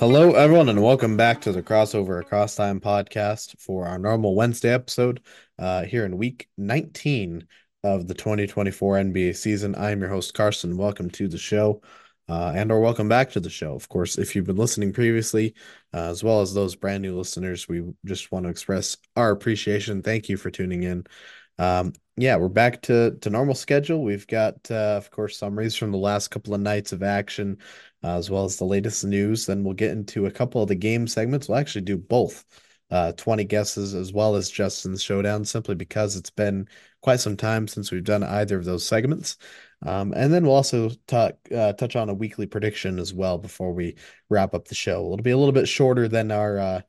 Hello, everyone, and welcome back to the Crossover Across Time podcast for our normal Wednesday episode uh, here in week 19 of the 2024 NBA season. I am your host, Karston. Welcome to the show uh, and or welcome back to the show. Of course, if you've been listening previously, uh, as well as those brand new listeners, we just want to express our appreciation. Thank you for tuning in. Um, yeah, we're back to to normal schedule. We've got, uh, of course, summaries from the last couple of nights of action, uh, as well as the latest news. Then we'll get into a couple of the game segments. We'll actually do both, uh, 20 guesses as well as Justin's showdown, simply because it's been quite some time since we've done either of those segments. Um, and then we'll also talk uh, touch on a weekly prediction as well before we wrap up the show. It'll be a little bit shorter than our uh,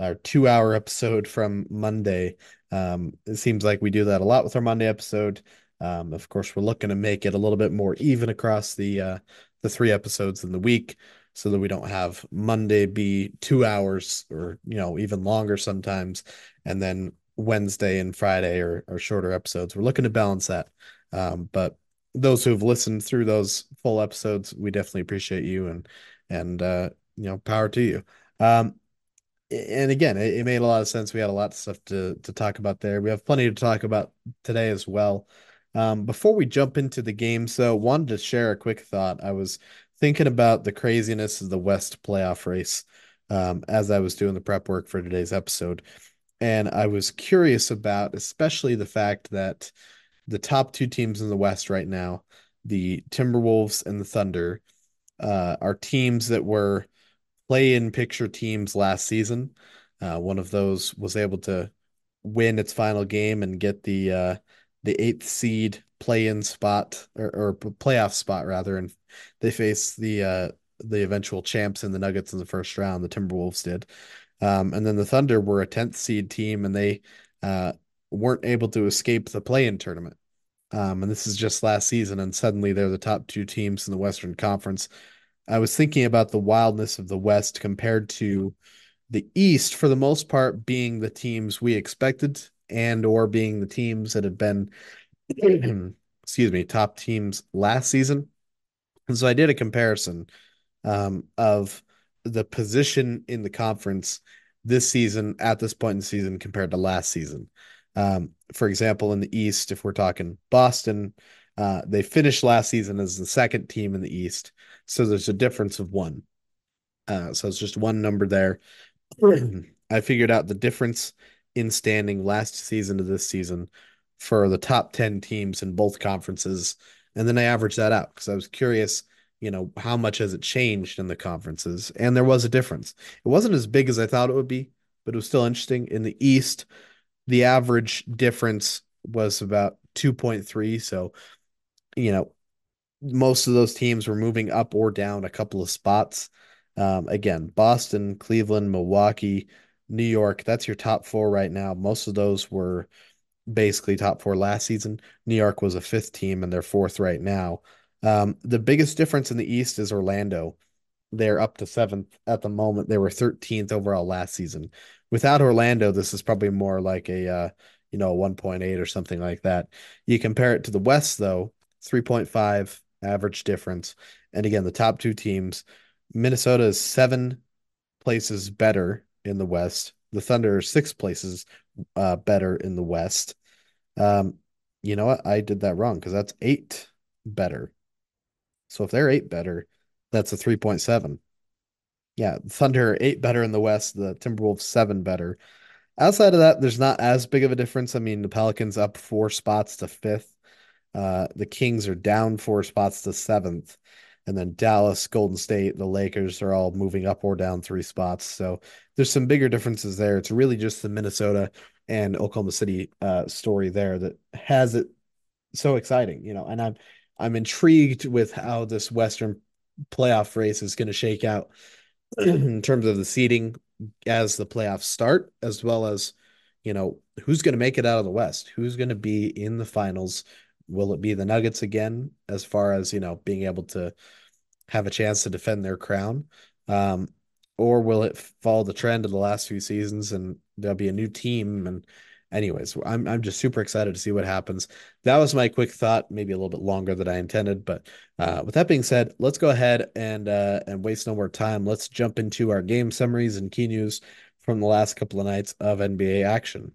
our two hour episode from Monday. Um, it seems like we do that a lot with our Monday episode. Um, of course, we're looking to make it a little bit more even across the uh, the three episodes in the week, so that we don't have Monday be two hours or you know even longer sometimes, and then Wednesday and Friday are, are shorter episodes. We're looking to balance that. Um, but those who have listened through those full episodes, we definitely appreciate you and and uh, you know, power to you. Um, and again, it, it, made a lot of sense. We had a lot of stuff to to talk about there. We have plenty to talk about today as well. Um, before we jump into the game, so wanted to share a quick thought. I was thinking about the craziness of the West playoff race um, as I was doing the prep work for today's episode, and I was curious about, especially the fact that the top two teams in the West right now, the Timberwolves and the Thunder, uh, are teams that were play in picture teams last season. Uh, one of those was able to win its final game and get the uh, the eighth seed play in spot or, or playoff spot rather, and they face the uh, the eventual champs in the Nuggets in the first round. The Timberwolves did, um, and then the Thunder were a tenth seed team, and they uh, weren't able to escape the play in tournament. Um, and this is just last season, and suddenly they're the top two teams in the Western Conference. I was thinking about the wildness of the West compared to the East, for the most part, being the teams we expected and or being the teams that have been, excuse me, top teams last season. And so I did a comparison um, of the position in the conference this season at this point in the season compared to last season. Um, for example, in the East, if we're talking Boston, uh, they finished last season as the second team in the East. So there's a difference of one. Uh, so it's just one number there. I figured out the difference in standing last season to this season for the top 10 teams in both conferences. And then I averaged that out because I was curious, you know, how much has it changed in the conferences? And there was a difference. It wasn't as big as I thought it would be, but it was still interesting. In the East, the average difference was about 2.3. So, you know, most of those teams were moving up or down a couple of spots. Um, again, Boston, Cleveland, Milwaukee, New York, that's your top four right now. Most of those were basically top four last season. New York was a fifth team and they're fourth right now. Um, the biggest difference in the East is Orlando. They're up to seventh at the moment. They were 13th overall last season without Orlando, this is probably more like a uh, you know 1.8 or something like that. You compare it to the West though, 3.5 average difference. And again, the top two teams, Minnesota is seven places better in the West. The Thunder are six places uh, better in the West. Um, you know what? I did that wrong because that's eight better. So if they're eight better, that's a 3.7. Yeah, Thunder eight better in the West, the Timberwolves seven better. Outside of that, there's not as big of a difference. I mean, the Pelicans up four spots to fifth. Uh, the Kings are down four spots to seventh. And then Dallas, Golden State, the Lakers are all moving up or down three spots. So there's some bigger differences there. It's really just the Minnesota and Oklahoma City uh, story there that has it so exciting, you know. And I'm I'm intrigued with how this Western playoff race is going to shake out in terms of the seeding as the playoffs start, as well as, you know, who's going to make it out of the West? Who's going to be in the finals? Will it be the Nuggets again, as far as, you know, being able to have a chance to defend their crown? Um, or will it follow the trend of the last few seasons and there'll be a new team and anyways, I'm I'm just super excited to see what happens. That was my quick thought, maybe a little bit longer than I intended, but uh, with that being said, let's go ahead and uh, and waste no more time. Let's jump into our game summaries and key news from the last couple of nights of NBA action.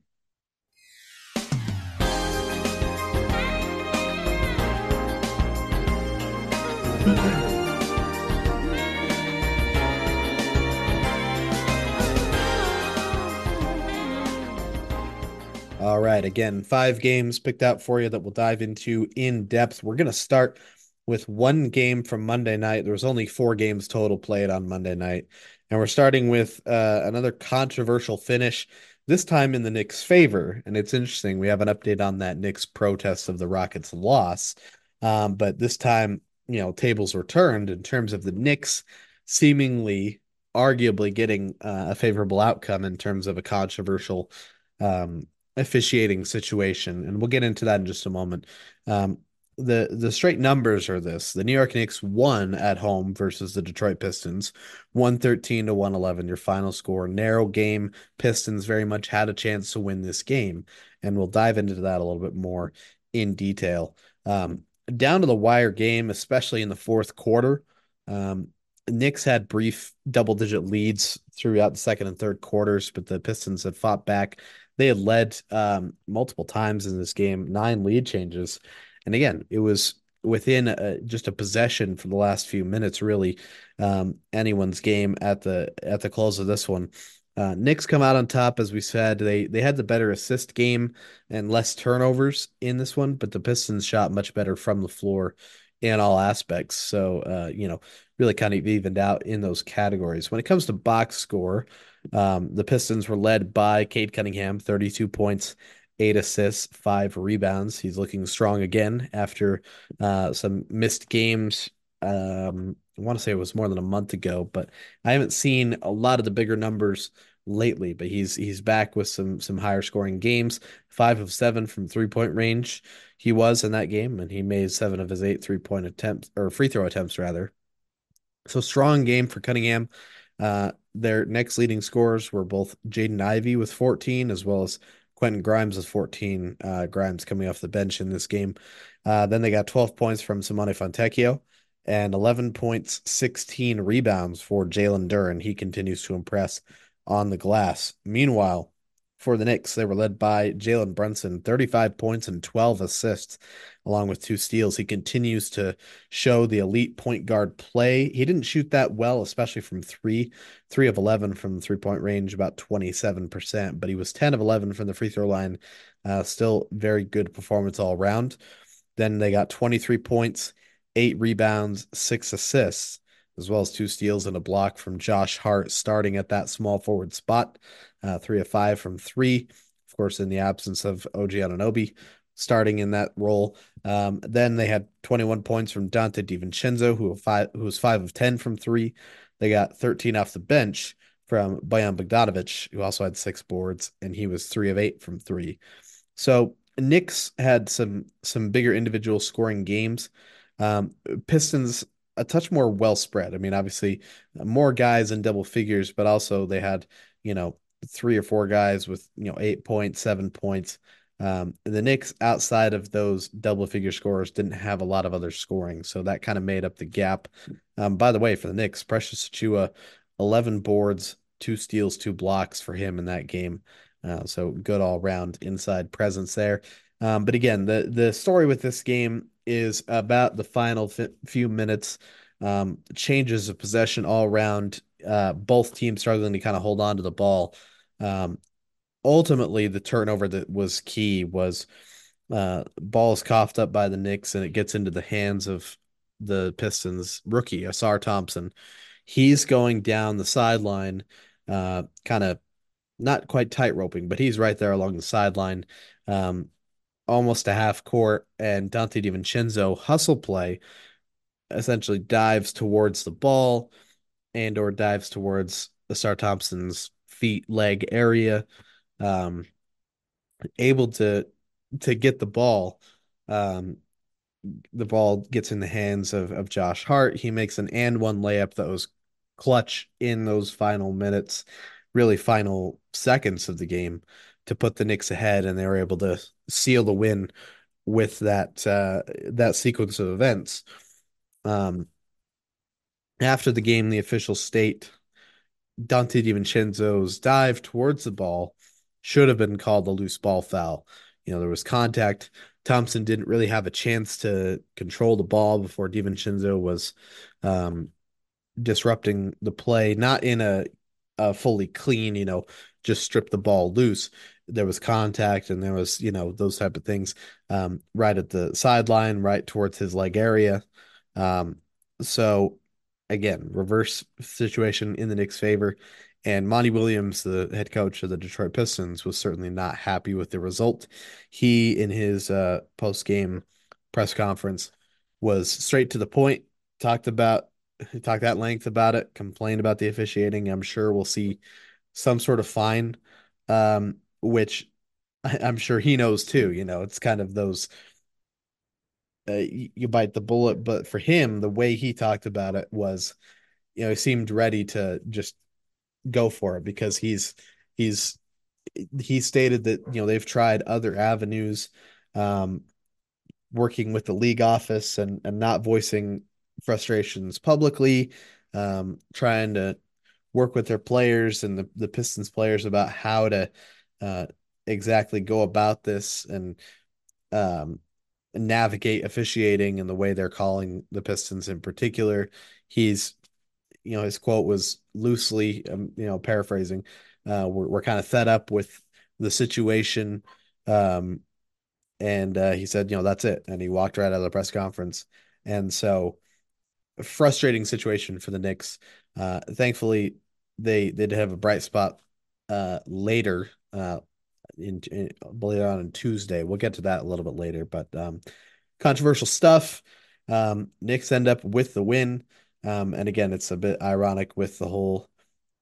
All right. Again, five games picked out for you that we'll dive into in depth. We're going to start with one game from Monday night. There was only four games total played on Monday night. And we're starting with uh, another controversial finish, this time in the Knicks' favor. And it's interesting. We have an update on that Knicks protest of the Rockets' loss. Um, but this time, you know, tables were turned in terms of the Knicks seemingly, arguably getting uh, a favorable outcome in terms of a controversial um, officiating situation, and we'll get into that in just a moment. Um, the the straight numbers are this: the New York Knicks won at home versus the Detroit Pistons, one thirteen to one eleven. Your final score, narrow game. Pistons very much had a chance to win this game, and we'll dive into that a little bit more in detail. Um, down to the wire game, especially in the fourth quarter. Um, Knicks had brief double digit leads throughout the second and third quarters, but the Pistons had fought back they had led um, multiple times in this game, nine lead changes. And again, it was within a, just a possession for the last few minutes, really, um, anyone's game at the at the close of this one. Uh, Knicks come out on top, as we said. They they had the better assist game and less turnovers in this one, but the Pistons shot much better from the floor in all aspects. So uh, you know, really kind of evened out in those categories. When it comes to box score, um, the Pistons were led by Cade Cunningham, 32 points, eight assists, five rebounds. He's looking strong again after uh, some missed games. Um, I want to say it was more than a month ago, but I haven't seen a lot of the bigger numbers lately. But he's he's back with some some higher scoring games. Five of seven from three point range. He was in that game, and he made seven of his eight three point attempts or free throw attempts rather. So strong game for Cunningham. Uh, their next leading scorers were both Jaden Ivey with 14 as well as Quentin Grimes with 14. Uh, Grimes coming off the bench in this game. Uh, then they got 12 points from Simone Fontecchio and 11 points, 16 rebounds for Jalen Duren. He continues to impress on the glass. Meanwhile, for the Knicks, they were led by Jalen Brunson, 35 points and 12 assists, along with two steals. He continues to show the elite point guard play. He didn't shoot that well, especially from three, three of 11 from three point range, about 27%, but he was 10 of 11 from the free throw line. Uh, still very good performance all around. Then they got 23 points, eight rebounds, six assists as well as two steals and a block from Josh Hart, starting at that small forward spot. Uh, three of five from three, of course, in the absence of OG Anunoby starting in that role. Um, then they had 21 points from Donte DiVincenzo, who, five, who was five of 10 from three. They got 13 off the bench from Bojan Bogdanovic, who also had six boards, and he was three of eight from three. So Knicks had some some bigger individual scoring games. Um, Pistons a touch more well spread. I mean, obviously, more guys in double figures, but also they had you know three or four guys with you know eight points, seven points. Um, the Knicks, outside of those double figure scores, didn't have a lot of other scoring, so that kind of made up the gap. Um, by the way, for the Knicks, Precious Achiuwa, eleven boards, two steals, two blocks for him in that game. Uh, so good all round inside presence there. Um, but again, the the story with this game is about the final f- few minutes. Um, changes of possession all around. Uh, both teams struggling to kind of hold on to the ball. Um, ultimately, the turnover that was key was uh, ball is coughed up by the Knicks and it gets into the hands of the Pistons rookie Ausar Thompson. He's going down the sideline, uh, kind of not quite tight roping, but he's right there along the sideline. Um, almost a half court, and Donte DiVincenzo hustle play essentially dives towards the ball and or dives towards Ausar Thompson's feet leg area, um, able to to get the ball. Um, the ball gets in the hands of of Josh Hart. He makes an and one layup that was clutch in those final minutes, really final seconds of the game to put the Knicks ahead, and they were able to seal the win with that uh, that sequence of events. Um, after the game, the official state Donte DiVincenzo's dive towards the ball should have been called a loose ball foul. You know, there was contact. Thompson didn't really have a chance to control the ball before DiVincenzo was um, disrupting the play, not in a, a fully clean, you know, just strip the ball loose. There was contact and there was, you know, those type of things um, right at the sideline, right towards his leg area. Um, so again, reverse situation in the Knicks' favor. And Monty Williams, the head coach of the Detroit Pistons, was certainly not happy with the result. He, in his uh, post game press conference, was straight to the point, talked about talked at length about it, complained about the officiating. I'm sure we'll see some sort of fine, um, which I'm sure he knows too. You know, it's kind of those uh, you bite the bullet. But for him, the way he talked about it was, you know, he seemed ready to just go for it because he's he's he stated that you know they've tried other avenues, um, working with the league office and and not voicing frustrations publicly, um, trying to work with their players and the the Pistons players about how to uh, exactly go about this and um, navigate officiating and the way they're calling the Pistons in particular. He's, you know, his quote was loosely, um, you know, paraphrasing. Uh, we're we're kind of fed up with the situation, um, and uh, he said, you know, that's it, and he walked right out of the press conference. And so, frustrating situation for the Knicks. Uh, thankfully, they they did have a bright spot uh, later uh, in, in later on Tuesday. We'll get to that a little bit later, but um, controversial stuff. Um, Knicks end up with the win. Um, and again, it's a bit ironic with the whole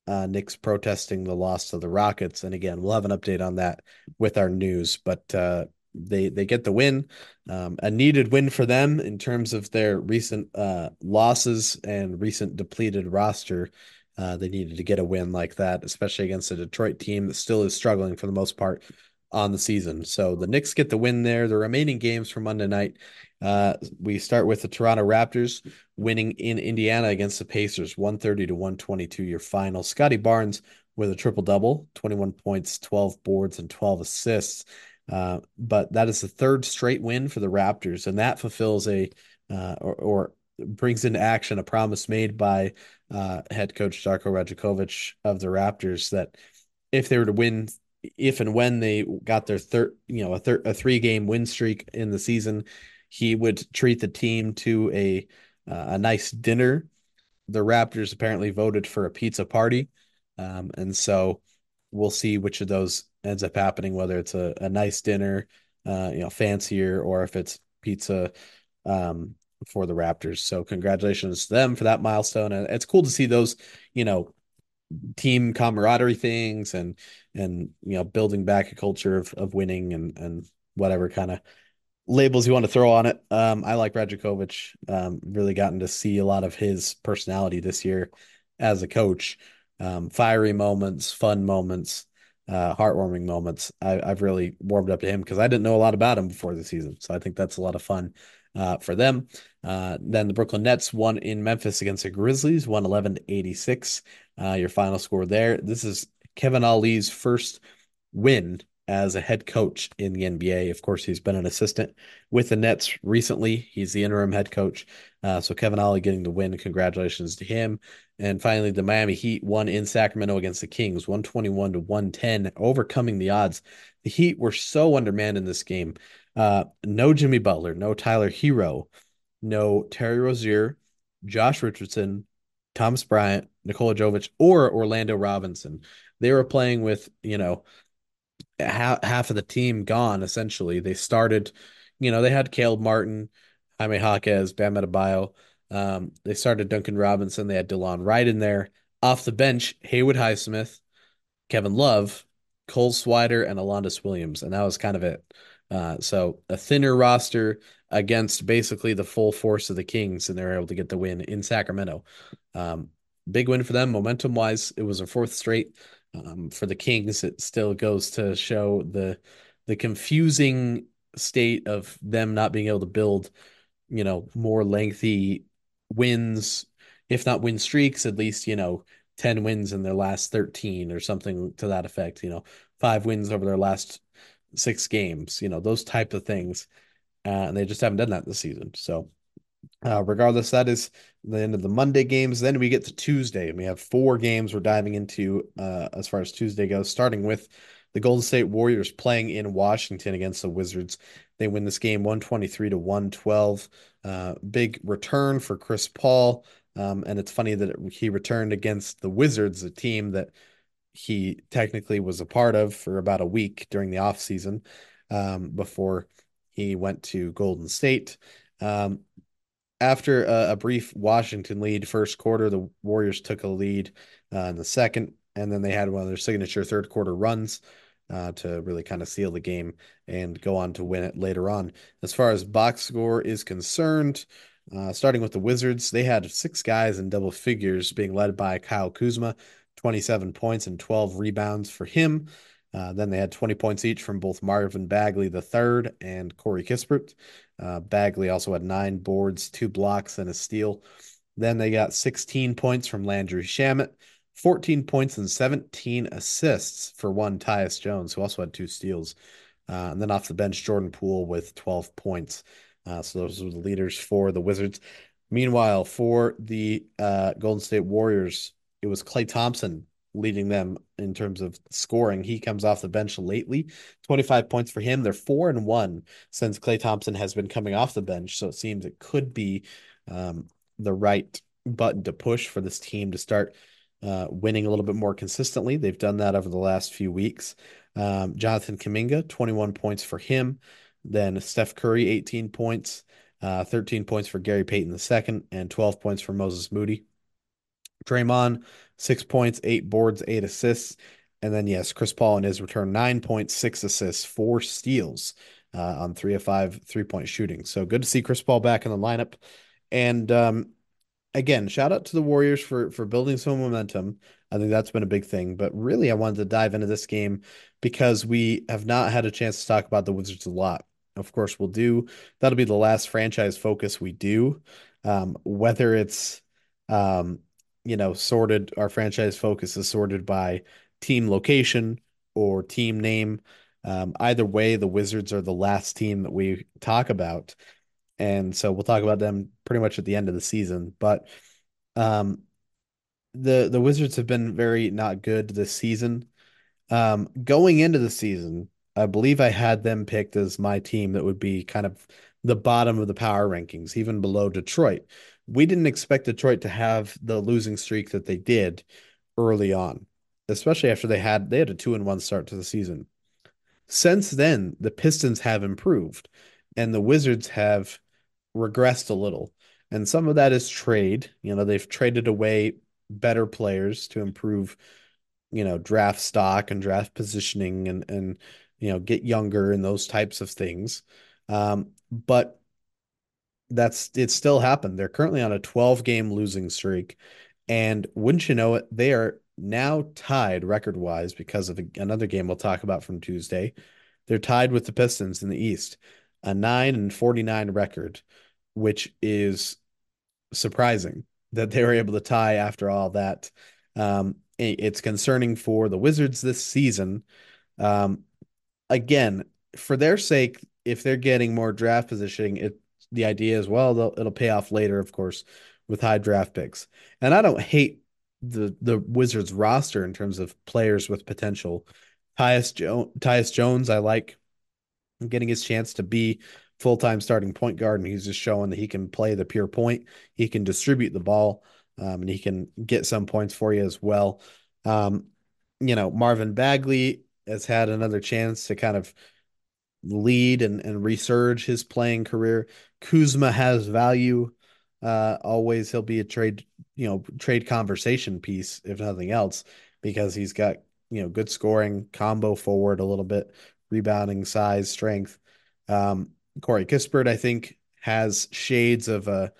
uh, Knicks protesting the loss to the Rockets. And again, we'll have an update on that with our news. But uh, they they get the win, um, a needed win for them in terms of their recent uh, losses and recent depleted roster. Uh, they needed to get a win like that, especially against a Detroit team that still is struggling for the most part on the season. So the Knicks get the win there. The remaining games for Monday night, uh, we start with the Toronto Raptors winning in Indiana against the Pacers, 130 to 122, your final. Scottie Barnes with a triple double, 21 points, 12 boards, and 12 assists. Uh, but that is the third straight win for the Raptors, and that fulfills a uh, or, or brings into action a promise made by uh, head coach Darko Rajakovic of the Raptors that if they were to win, if and when they got their third, you know, a a three game win streak in the season, he would treat the team to a uh, a nice dinner. The Raptors apparently voted for a pizza party, um, and so we'll see which of those ends up happening. Whether it's a, a nice dinner, uh, you know, fancier, or if it's pizza um, for the Raptors. So congratulations to them for that milestone. And it's cool to see those, you know, team camaraderie things and and you know building back a culture of of winning and and whatever kind of labels you want to throw on it. Um, I like Rajakovic. Um, really gotten to see a lot of his personality this year as a coach. Um, fiery moments, fun moments, uh, heartwarming moments. I, have really warmed up to him because I didn't know a lot about him before the season. So I think that's a lot of fun uh, for them. Uh, then the Brooklyn Nets won in Memphis against the Grizzlies, 111 to 86. Uh, your final score there. This is Kevin Ollie's first win as a head coach in the NBA. Of course, he's been an assistant with the Nets recently. He's the interim head coach. Uh, so Kevin Ollie getting the win. Congratulations to him. And finally, the Miami Heat won in Sacramento against the Kings, 121 to 110, overcoming the odds. The Heat were so undermanned in this game. Uh, no Jimmy Butler, no Tyler Herro, no Terry Rozier, Josh Richardson, Thomas Bryant, Nikola Jovic, or Orlando Robinson. They were playing with, you know, half, half of the team gone, essentially. They started, you know, they had Caleb Martin, Jaime Jaquez, Bam Adebayo. Um, they started Duncan Robinson. They had Delon Wright in there. Off the bench, Haywood Highsmith, Kevin Love, Cole Swider, and Alondes Williams. And that was kind of it. Uh, so a thinner roster against basically the full force of the Kings, and they're able to get the win in Sacramento. Um, big win for them, momentum wise. It was a fourth straight Um, for the Kings, it still goes to show the the confusing state of them not being able to build, you know, more lengthy wins, if not win streaks, at least, you know, 10 wins in their last 13 or something to that effect, you know, five wins over their last six games, you know, those type of things. Uh, and they just haven't done that this season. So, uh, regardless, that is the end of the Monday games. Then we get to Tuesday, and we have four games we're diving into uh, as far as Tuesday goes, starting with the Golden State Warriors playing in Washington against the Wizards. They win this game 123 to 112. Uh, big return for Chris Paul. Um, and it's funny that he returned against the Wizards, a team that he technically was a part of for about a week during the offseason um, before he went to Golden State. Um, after a, a, brief Washington lead first quarter, the Warriors took a lead uh, in the second, and then they had one of their signature third quarter runs uh, to really kind of seal the game and go on to win it later on. As far as box score is concerned, uh, starting with the Wizards, they had six guys in double figures, being led by Kyle Kuzma, 27 points and 12 rebounds for him. Uh, then they had 20 points each from both Marvin Bagley III and Corey Kispert. Uh, Bagley also had nine boards, two blocks, and a steal. Then they got 16 points from Landry Shamet, 14 points and 17 assists for one Tyus Jones, who also had two steals. Uh, and then off the bench, Jordan Poole with 12 points. Uh, so those were the leaders for the Wizards. Meanwhile, for the uh, Golden State Warriors, it was Klay Thompson leading them in terms of scoring. He comes off the bench lately, 25 points for him. They're four and one since Klay Thompson has been coming off the bench. So it seems it could be um, the right button to push for this team to start uh, winning a little bit more consistently. They've done that over the last few weeks. Um, Jonathan Kuminga, 21 points for him. Then Steph Curry, 18 points, uh, 13 points for Gary Payton II, and 12 points for Moses Moody. Draymond, six points, eight boards, eight assists. And then, yes, Chris Paul in his return, nine points, six assists, four steals uh, on three of five three point shooting. So good to see Chris Paul back in the lineup. And um, again, shout out to the Warriors for for building some momentum. I think that's been a big thing. But really, I wanted to dive into this game because we have not had a chance to talk about the Wizards a lot. Of course, we'll do that'll be the last franchise focus we do. Um, whether it's um, you know, sorted our franchise focus is sorted by team location or team name. Um, either way, the Wizards are the last team that we talk about. And so we'll talk about them pretty much at the end of the season. But um, the the Wizards have been very not good this season. Um, going into the season, I believe I had them picked as my team that would be kind of the bottom of the power rankings, even below Detroit we didn't expect Detroit to have the losing streak that they did early on, especially after they had they had a two and one start to the season. Since then, the Pistons have improved and the Wizards have regressed a little. And some of that is trade. You know, they've traded away better players to improve, you know, draft stock and draft positioning and and you know, get younger and those types of things. Um, but that's it still happened. They're currently on a 12 game losing streak. And wouldn't you know it, they are now tied record wise because of another game we'll talk about from Tuesday. They're tied with the Pistons in the East, a 9 and 49 record, which is surprising that they were able to tie after all that. Um, it's concerning for the Wizards this season. Um, again, for their sake, if they're getting more draft positioning, it the idea as well. It'll pay off later, of course, with high draft picks. And I don't hate the the Wizards roster in terms of players with potential. Tyus, jo- Tyus Jones, I like getting his chance to be full time starting point guard, and he's just showing that he can play the pure point. He can distribute the ball, um, and he can get some points for you as well. Um, you know, Marvin Bagley has had another chance to kind of lead and, and resurge his playing career. Kuzma has value. Uh, always he'll be a trade, you know, trade conversation piece, if nothing else, because he's got, you know, good scoring, combo forward a little bit, rebounding size, strength. Um, Corey Kispert, I think, has shades of a,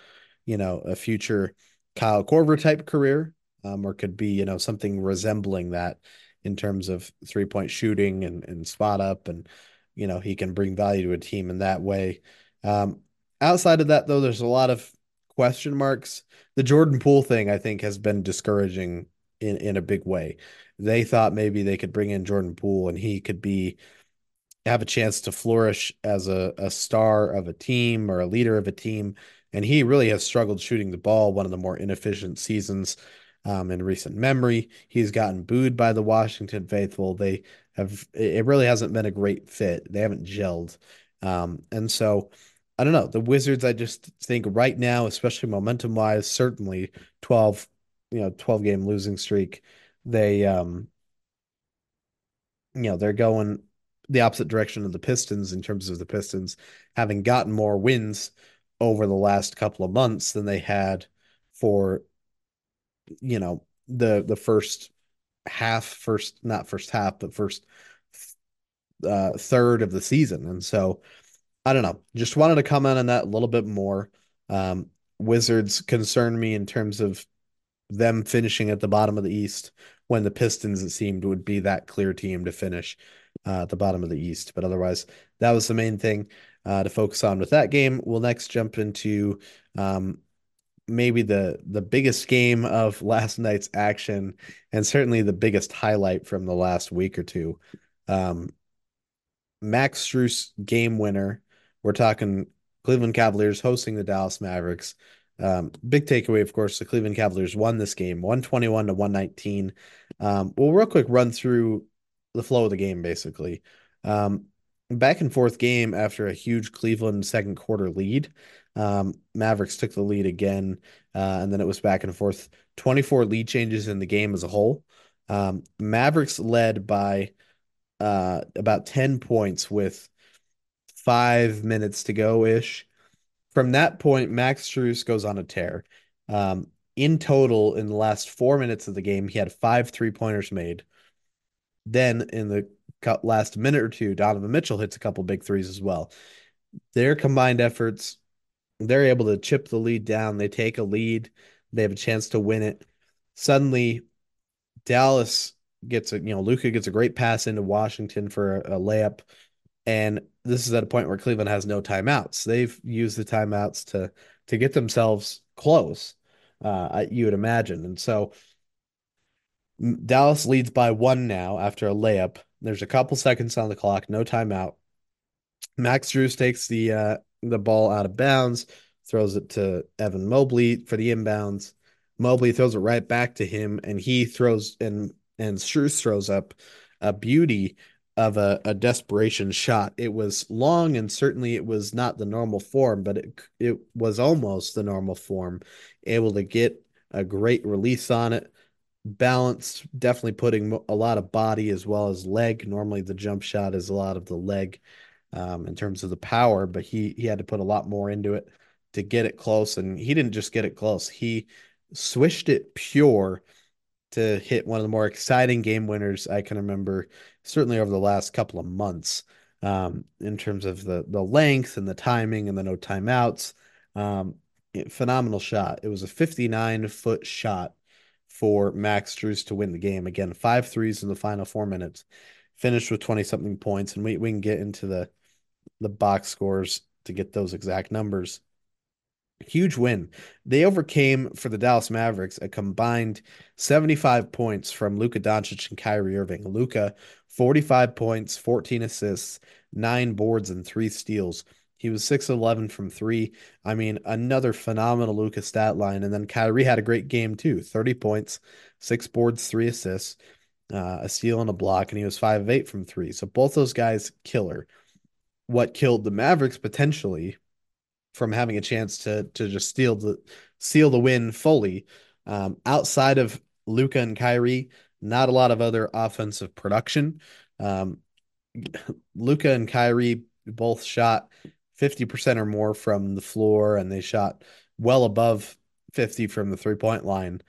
you know, a future Kyle Korver type career, um, or could be, you know, something resembling that in terms of three point shooting and, and spot up. And, you know, he can bring value to a team in that way. Um, outside of that, though, there's a lot of question marks. The Jordan Poole thing, I think, has been discouraging in, in a big way. They thought maybe they could bring in Jordan Poole and he could be have a chance to flourish as a, a star of a team or a leader of a team. And he really has struggled shooting the ball, one of the more inefficient seasons um, in recent memory. He's gotten booed by the Washington faithful. They have, it really hasn't been a great fit. They haven't gelled. Um, and so I don't know. The Wizards, I just think right now, especially momentum wise, certainly 12, you know, 12 game losing streak. They, um, you know, they're going the opposite direction of the Pistons in terms of the Pistons having gotten more wins over the last couple of months than they had for you know the the first half first not first half but first uh third of the season and so I don't know just wanted to comment on that a little bit more um Wizards concern me in terms of them finishing at the bottom of the East when the Pistons, it seemed, would be that clear team to finish uh, at the bottom of the East. But otherwise, that was the main thing uh, to focus on with that game. We'll next jump into um, maybe the the biggest game of last night's action, and certainly the biggest highlight from the last week or two. Um, Max Strus game winner. We're talking Cleveland Cavaliers hosting the Dallas Mavericks. Um, big takeaway, of course, the Cleveland Cavaliers won this game 121 to 119. Um, we'll real quick run through the flow of the game, basically. Um, back and forth game after a huge Cleveland second quarter lead. Um, Mavericks took the lead again, uh, and then it was back and forth. 24 lead changes in the game as a whole. Um, Mavericks led by uh, about 10 points with five minutes to go ish from that point, Max Strus goes on a tear. Um, in total, in the last four minutes of the game, he had five three pointers made. Then in the last minute or two, Donovan Mitchell hits a couple big threes as well. Their combined efforts, they're able to chip the lead down. They take a lead, they have a chance to win it. Suddenly, Dallas gets a you know Luka gets a great pass into Washington for a, a layup, and this is at a point where Cleveland has no timeouts. They've used the timeouts to to get themselves close. Uh, you would imagine, and so Dallas leads by one now after a layup. There's a couple seconds on the clock, no timeout. Max Strus takes the uh, the ball out of bounds, throws it to Evan Mobley for the inbounds. Mobley throws it right back to him, and he throws and and Strus throws up a beauty of a, a desperation shot. It was long and certainly it was not the normal form, but it it was almost the normal form. Able to get a great release on it, balance, definitely putting a lot of body as well as leg. Normally the jump shot is a lot of the leg um, in terms of the power, but he he had to put a lot more into it to get it close, and he didn't just get it close. He swished it pure to hit one of the more exciting game winners I can remember, certainly over the last couple of months, um, in terms of the the length and the timing and the no timeouts. Um, phenomenal shot. It was a 59 foot shot for Max Strus to win the game. Again, five threes in the final four minutes, finished with 20 something points, and we we can get into the the box scores to get those exact numbers. Huge win. They overcame for the Dallas Mavericks a combined 75 points from Luka Doncic and Kyrie Irving. Luka, 45 points, 14 assists, nine boards, and three steals. He was 6 11 from three. I mean, another phenomenal Luka stat line. And then Kyrie had a great game too 30 points, six boards, three assists, uh, a steal, and a block. And he was 5 of 8 from three. So both those guys, killer. What killed the Mavericks potentially from having a chance to to just steal the seal the win fully. Um, outside of Luka and Kyrie, not a lot of other offensive production. Um, Luka and Kyrie both shot 50% or more from the floor, and they shot well above 50 from the three point line.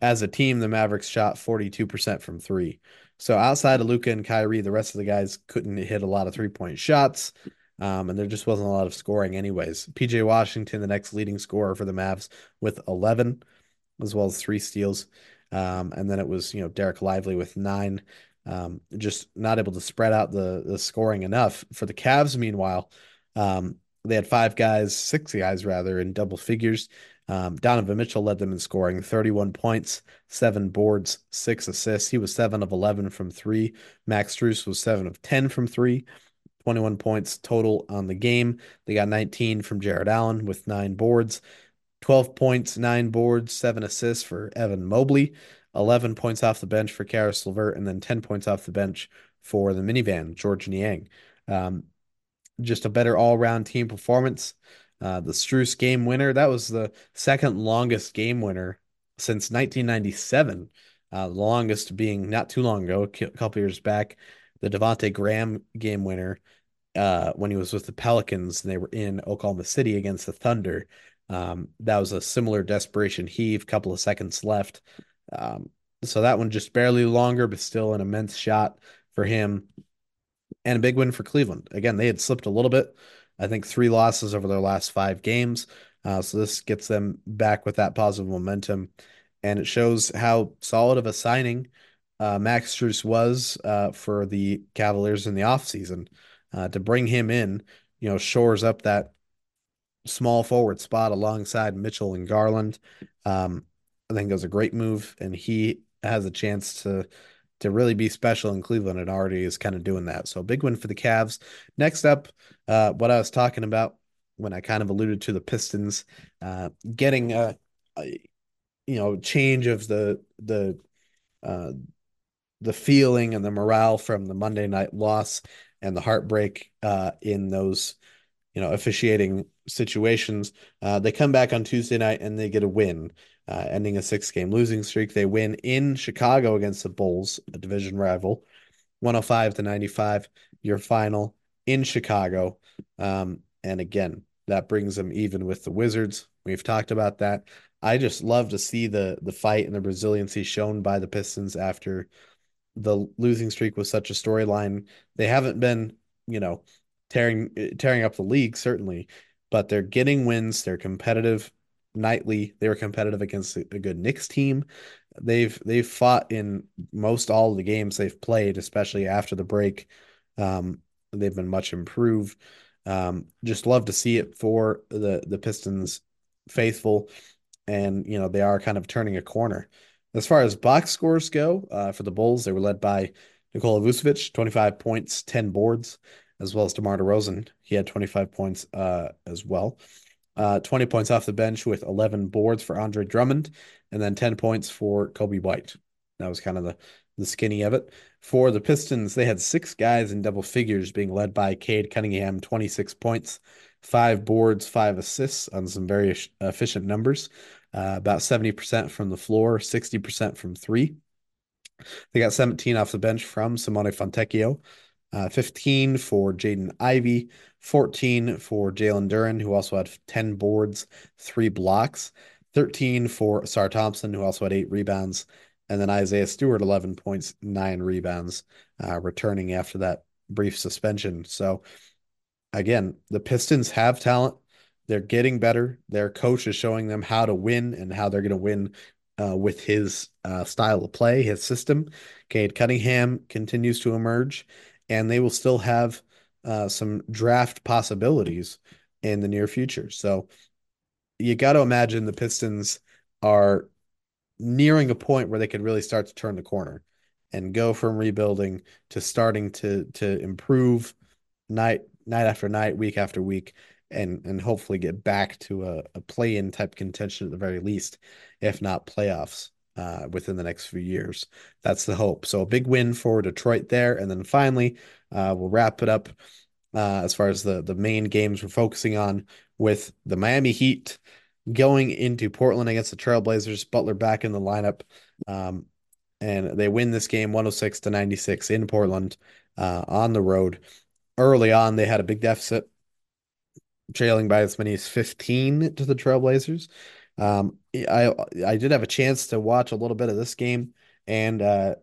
As a team, the Mavericks shot 42% from three. So outside of Luka and Kyrie, the rest of the guys couldn't hit a lot of three point shots. Um, and there just wasn't a lot of scoring, anyways. PJ Washington, the next leading scorer for the Mavs, with 11, as well as three steals. Um, and then it was, you know, Dereck Lively with nine. Um, just not able to spread out the the scoring enough. For the Cavs, meanwhile, um, they had five guys, six guys rather, in double figures. Um, Donovan Mitchell led them in scoring 31 points, seven boards, six assists. He was seven of 11 from three. Max Strus was seven of 10 from three. 21 points total on the game. They got 19 from Jarrett Allen with nine boards, 12 points, nine boards, seven assists for Evan Mobley, 11 points off the bench for Caris LeVert, and then 10 points off the bench for the minivan, Georges Niang. Um, just a better all round team performance. Uh, the Strus game winner, that was the second longest game winner since 1997. Uh, the longest being not too long ago, a couple years back, the Devonte Graham game winner uh, when he was with the Pelicans and they were in Oklahoma City against the Thunder. Um, that was a similar desperation heave, couple of seconds left. Um, so that one just barely longer, but still an immense shot for him. And a big win for Cleveland. Again, they had slipped a little bit. I think three losses over their last five games. Uh, so this gets them back with that positive momentum. And it shows how solid of a signing uh, Max Strus was uh, for the Cavaliers in the offseason. Uh, to bring him in, you know, shores up that small forward spot alongside Mitchell and Garland. Um, I think it was a great move, and he has a chance to to really be special in Cleveland and already is kind of doing that. So big win for the Cavs. Next up, uh, what I was talking about when I kind of alluded to the Pistons uh, getting a, a, you know change of the the uh, the feeling and the morale from the Monday night loss and the heartbreak uh, in those you know officiating situations. Uh, they come back on Tuesday night and they get a win uh, ending a six game losing streak. They win in Chicago against the Bulls, a division rival, 105 to 95, your final in Chicago. Um, and again, that brings them even with the Wizards. We've talked about that. I just love to see the the fight and the resiliency shown by the Pistons after the losing streak was such a storyline. They haven't been, you know, tearing tearing up the league certainly, but they're getting wins. They're competitive nightly. They were competitive against a good Knicks team. They've they've fought in most all the games they've played, especially after the break. Um, they've been much improved. Um, just love to see it for the the Pistons faithful, and you know they are kind of turning a corner. As far as box scores go, uh, for the Bulls, they were led by Nikola Vucevic, 25 points, 10 boards, as well as DeMar DeRozan. He had 25 points uh, as well uh, 20 points off the bench with 11 boards for Andre Drummond, and then 10 points for Coby White. That was kind of the, the skinny of it. For the Pistons, they had six guys in double figures being led by Cade Cunningham, 26 points, five boards, five assists on some very efficient numbers, uh, about 70% from the floor, 60% from three. They got 17 off the bench from Simone Fontecchio, uh, 15 for Jaden Ivey, 14 for Jalen Duren, who also had 10 boards, three blocks, 13 for Ausar Thompson, who also had eight rebounds, and then Isaiah Stewart, 11 points, nine rebounds, uh, returning after that brief suspension. So, again, the Pistons have talent. They're getting better. Their coach is showing them how to win and how they're going to win uh, with his uh, style of play, his system. Cade Cunningham continues to emerge, and they will still have uh, some draft possibilities in the near future. So you got to imagine the Pistons are nearing a point where they could really start to turn the corner and go from rebuilding to starting to to improve night night after night, week after week, and and hopefully get back to a, a play-in type contention at the very least, if not playoffs uh, within the next few years. That's the hope. So a big win for Detroit there, and then finally, uh, we'll wrap it up uh, as far as the the main games we're focusing on with the Miami Heat going into Portland against the Trailblazers. Butler back in the lineup, um, and they win this game 106 to 96 in Portland uh, on the road. Early on, they had a big deficit, trailing by as many as 15 to the Trailblazers. Um, I I did have a chance to watch a little bit of this game, and uh,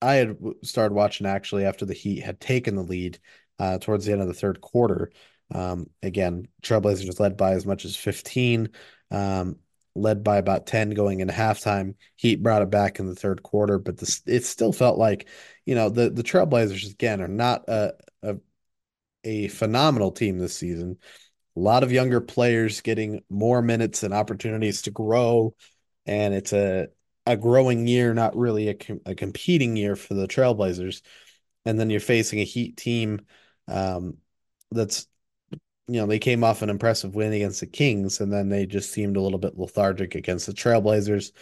I had started watching actually after the Heat had taken the lead uh, towards the end of the third quarter. Um, again, Trailblazers led by as much as 15. Um, led by about 10 going into halftime. Heat brought it back in the third quarter, but this it still felt like, you know, the the Trailblazers again are not a a, phenomenal team this season. A lot of younger players getting more minutes and opportunities to grow, and it's a a growing year, not really a, a competing year for the Trailblazers. And then you're facing a Heat team um, that's you know, they came off an impressive win against the Kings, and then they just seemed a little bit lethargic against the Trailblazers.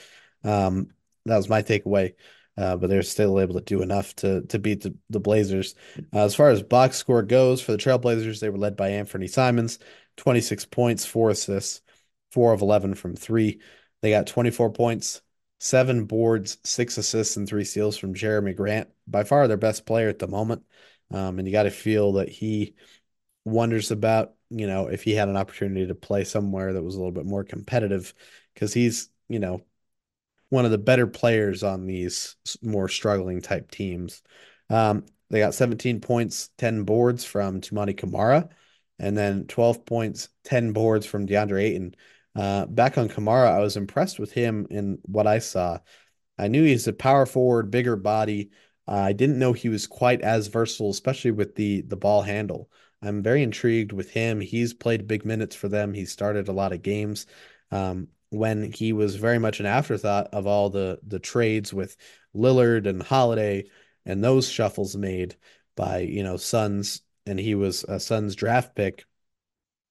Um, that was my takeaway. Uh, but they're still able to do enough to to beat the, the Blazers. Uh, as far as box score goes for the Trailblazers, they were led by Anthony Simons, 26 points, four assists, four of 11 from three. They got 24 points, seven boards, six assists, and three steals from Jerami Grant, by far their best player at the moment. Um, and you got to feel that he wonders about, you know, if he had an opportunity to play somewhere that was a little bit more competitive because he's, you know, one of the better players on these more struggling type teams. Um, they got 17 points, 10 boards from Toumani Camara, and then 12 points, 10 boards from DeAndre Ayton. Uh, back on Camara, I was impressed with him in what I saw. I knew he's a power forward, bigger body. Uh, I didn't know he was quite as versatile, especially with the the ball handle. I'm very intrigued with him. He's played big minutes for them. He started a lot of games um, when he was very much an afterthought of all the the trades with Lillard and Holiday and those shuffles made by you know Suns, and he was a Suns draft pick.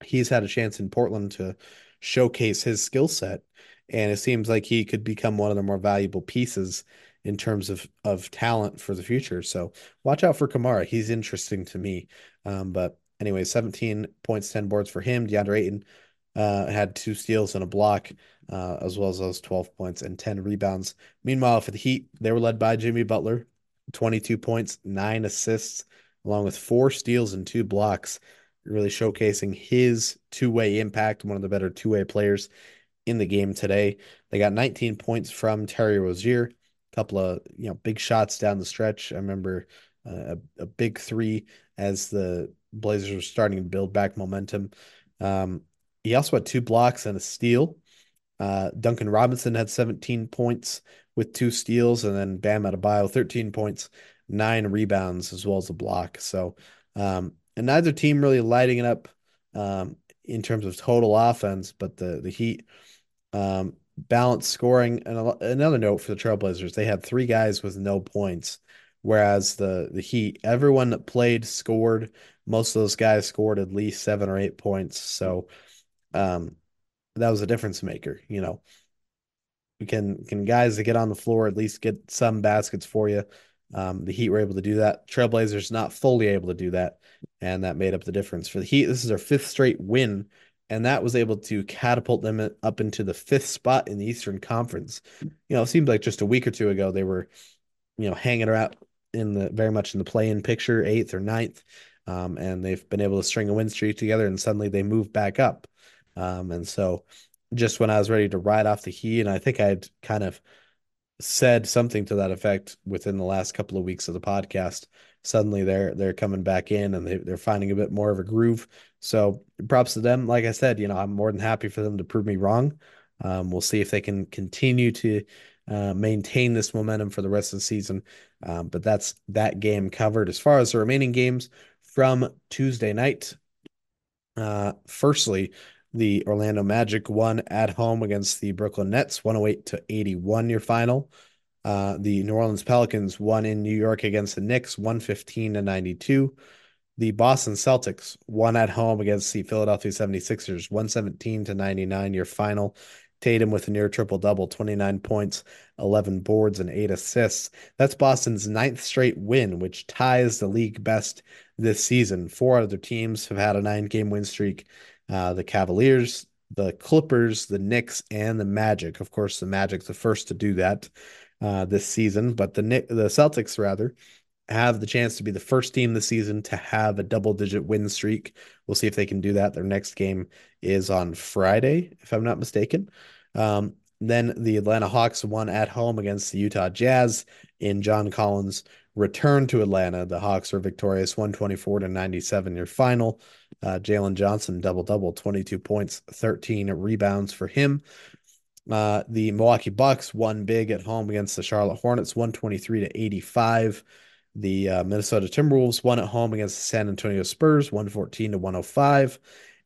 He's had a chance in Portland to showcase his skill set, and it seems like he could become one of the more valuable pieces in terms of of talent for the future. So watch out for Camara; He's interesting to me. Um, but anyway, 17 points, 10 boards for him. DeAndre Ayton uh, had two steals and a block, uh, as well as those 12 points and 10 rebounds. Meanwhile, for the Heat, they were led by Jimmy Butler, 22 points, nine assists, along with four steals and two blocks, really showcasing his two way impact, one of the better two way players in the game today. They got 19 points from Terry Rozier, a couple of you know big shots down the stretch. I remember uh, a, a big three as the Blazers were starting to build back momentum. Um, he also had two blocks and a steal. Uh, Duncan Robinson had 17 points with two steals, and then Bam Adebayo 13 points, nine rebounds, as well as a block. So, um, and neither team really lighting it up um, in terms of total offense, but the the Heat um, balanced scoring. And another note for the Trailblazers, they had three guys with no points, whereas the the Heat, everyone that played scored. Most of those guys scored at least seven or eight points. So um, that was a difference maker. You know, we can can guys that get on the floor at least get some baskets for you. Um, the Heat were able to do that. Trailblazers not fully able to do that, and that made up the difference for the Heat. This is their fifth straight win, and that was able to catapult them up into the fifth spot in the Eastern Conference. You know, it seemed like just a week or two ago they were, you know, hanging around in the very much in the play-in picture, eighth or ninth, um, and they've been able to string a win streak together, and suddenly they move back up. Um, and so just when I was ready to ride off the heat, and I think I'd kind of said something to that effect within the last couple of weeks of the podcast. Suddenly they're they're coming back in and they, they're finding a bit more of a groove. So props to them. Like I said, you know, I'm more than happy for them to prove me wrong. Um, we'll see if they can continue to uh, maintain this momentum for the rest of the season. Um, but that's that game covered. As far as the remaining games from Tuesday night, uh, firstly, the Orlando Magic won at home against the Brooklyn Nets, 108 to 81, your final. Uh, the New Orleans Pelicans won in New York against the Knicks, 115 to 92. The Boston Celtics won at home against the Philadelphia 76ers, 117 to 99, your final. Tatum with a near triple double, 29 points, 11 boards, and eight assists. That's Boston's ninth straight win, which ties the league best this season. Four other teams have had a nine game win streak uh, the Cavaliers, the Clippers, the Knicks, and the Magic. Of course, the Magic's the first to do that uh, this season, but the the Celtics rather have the chance to be the first team this season to have a double digit win streak. We'll see if they can do that. Their next game is on Friday, if I'm not mistaken. Um, then the Atlanta Hawks won at home against the Utah Jazz in John Collins' return to Atlanta. The Hawks are victorious 124 to 97, your final. Uh, Jalen Johnson double double, 22 points, 13 rebounds for him. Uh, the Milwaukee Bucks won big at home against the Charlotte Hornets, 123 to 85. The uh, Minnesota Timberwolves won at home against the San Antonio Spurs, 114 to 105.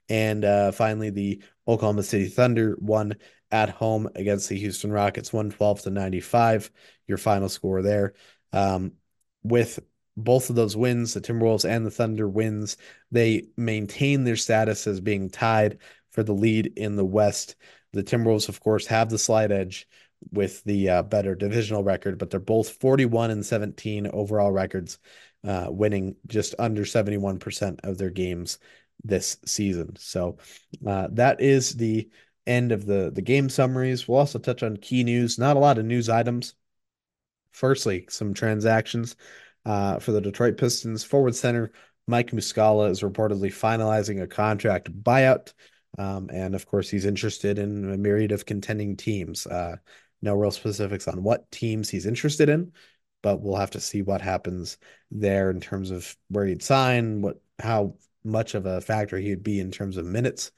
And uh, finally, the Oklahoma City Thunder won at home against the Houston Rockets, 112 to 95. Your final score there. Um, with both of those wins, the Timberwolves and the Thunder wins, they maintain their status as being tied for the lead in the West. The Timberwolves, of course, have the slight edge with the uh, better divisional record, but they're both 41 and 17 overall records, uh, winning just under 71% of their games this season. So uh, that is the end of the the game summaries. We'll also touch on key news. Not a lot of news items. Firstly, some transactions uh, for the Detroit Pistons forward center Mike Muscala is reportedly finalizing a contract buyout. Um, and of course, he's interested in a myriad of contending teams. Uh, no real specifics on what teams he's interested in, but we'll have to see what happens there in terms of where he'd sign, what how much of a factor he'd be in terms of minutes.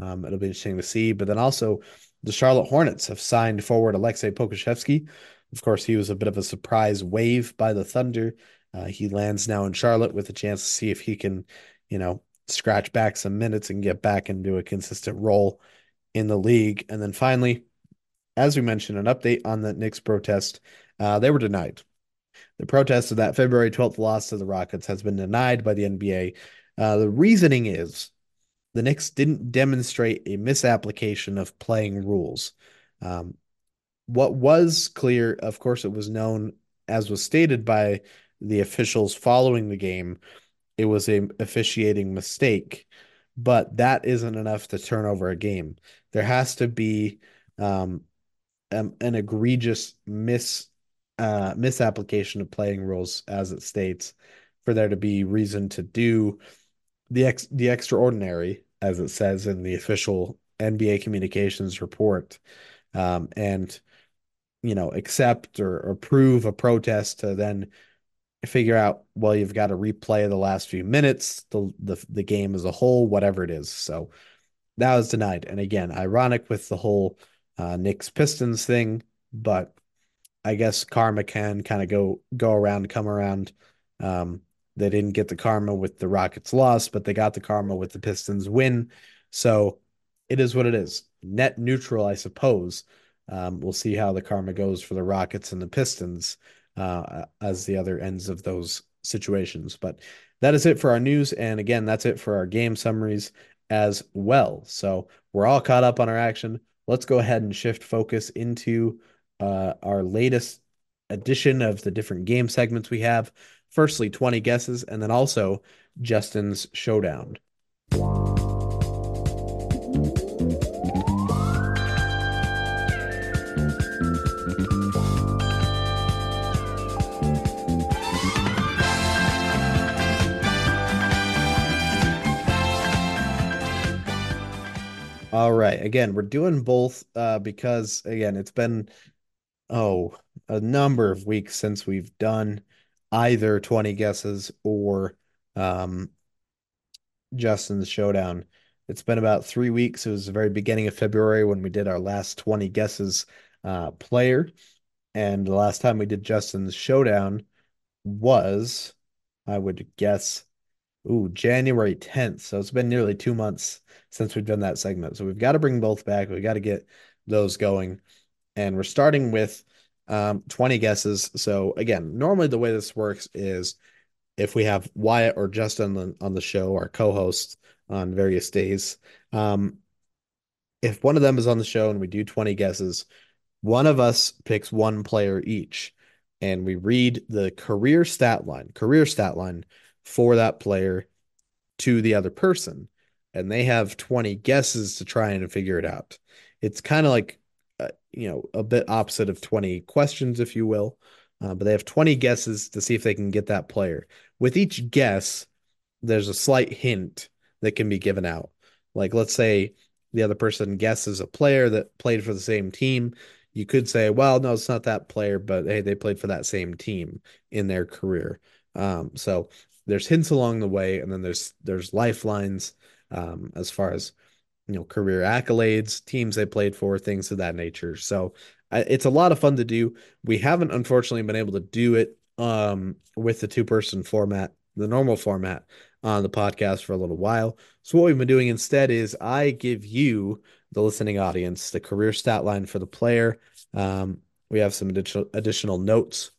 Um, it'll be interesting to see. But then also, the Charlotte Hornets have signed forward Aleksej Pokusevski. Of course, he was a bit of a surprise waive by the Thunder. Uh, he lands now in Charlotte with a chance to see if he can, you know, scratch back some minutes and get back into a consistent role in the league. And then finally, as we mentioned, an update on the Knicks protest. Uh, they were denied. The protest of that February 12th loss to the Rockets has been denied by the NBA. Uh, the reasoning is the Knicks didn't demonstrate a misapplication of playing rules. Um, what was clear, of course, it was known, as was stated by the officials following the game, it was a officiating mistake, but that isn't enough to turn over a game. There has to be um, um, an egregious mis uh, misapplication of playing rules, as it states, for there to be reason to do the ex the extraordinary, as it says in the official NBA communications report, um, and you know accept or approve a protest to then figure out well you've got to replay the last few minutes the the, the game as a whole whatever it is. So that was denied. And again ironic with the whole uh, Knicks Pistons thing but I guess karma can kind of go go around come around. Um, they didn't get the karma with the Rockets loss but they got the karma with the Pistons win. So it is what it is. Net neutral I suppose um, we'll see how the karma goes for the Rockets and the Pistons uh, as the other ends of those situations. But that is it for our news. And again, that's it for our game summaries as well. So we're all caught up on our action. Let's go ahead and shift focus into uh, our latest edition of the different game segments we have. Firstly, 20 guesses, and then also Justin's showdown. All right. Again, we're doing both uh, because again, it's been oh a number of weeks since we've done either 20 guesses or um, Justin's showdown. It's been about three weeks. It was the very beginning of February when we did our last 20 guesses uh, player. And the last time we did Justin's showdown was, I would guess, ooh, January 10th. So it's been nearly two months since we've done that segment. So we've got to bring both back. We've got to get those going. And we're starting with um, 20 guesses. So again, normally the way this works is if we have Wyatt or Justin on the, on the show, our co hosts on various days, um, if one of them is on the show and we do 20 guesses, one of us picks one player each and we read the career stat line, career stat line for that player to the other person and they have 20 guesses to try and figure it out. It's kind of like, uh, you know, a bit opposite of 20 questions, if you will. Uh, but they have 20 guesses to see if they can get that player. With each guess, there's a slight hint that can be given out. Like, let's say the other person guesses a player that played for the same team. You could say, well, no, it's not that player, but hey, they played for that same team in their career. Um, so there's hints along the way, and then there's there's lifelines um, as far as you know, career accolades, teams they played for, things of that nature. So it's a lot of fun to do. We haven't unfortunately been able to do it um, with the two person format, the normal format on the podcast for a little while. So what we've been doing instead is I give you the listening audience the career stat line for the player. Um, we have some additional additional notes.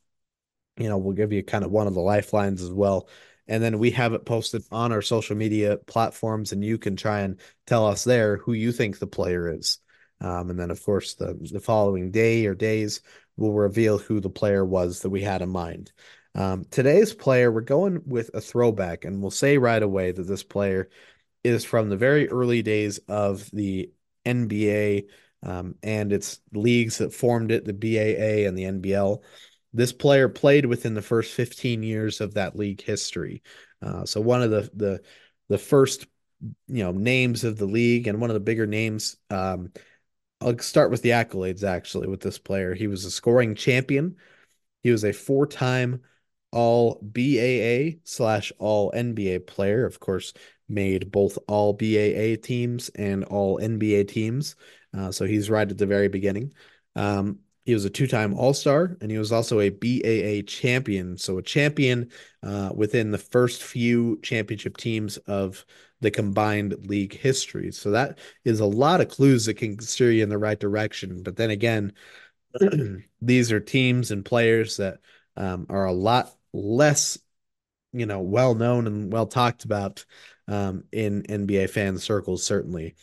You know, we'll give you kind of one of the lifelines as well. And then we have it posted on our social media platforms, and you can try and tell us there who you think the player is. Um, and then, of course, the, the following day or days will reveal who the player was that we had in mind. Um, today's player, we're going with a throwback, and we'll say right away that this player is from the very early days of the NBA um, and its leagues that formed it, the BAA and the NBL. This player played within the first 15 years of that league history. Uh, so one of the the the first you know names of the league and one of the bigger names um, I'll start with the accolades actually with this player. He was a scoring champion. He was a four-time all BAA slash all NBA player. Of course, made both all BAA teams and all NBA teams. Uh, so he's right at the very beginning. Um, he was a two-time All-Star, and he was also a BAA champion. So a champion uh, within the first few championship teams of the combined league history. So that is a lot of clues that can steer you in the right direction. But then again, these are teams and players that um, are a lot less, you know, well known and well talked about um, in NBA fan circles, certainly.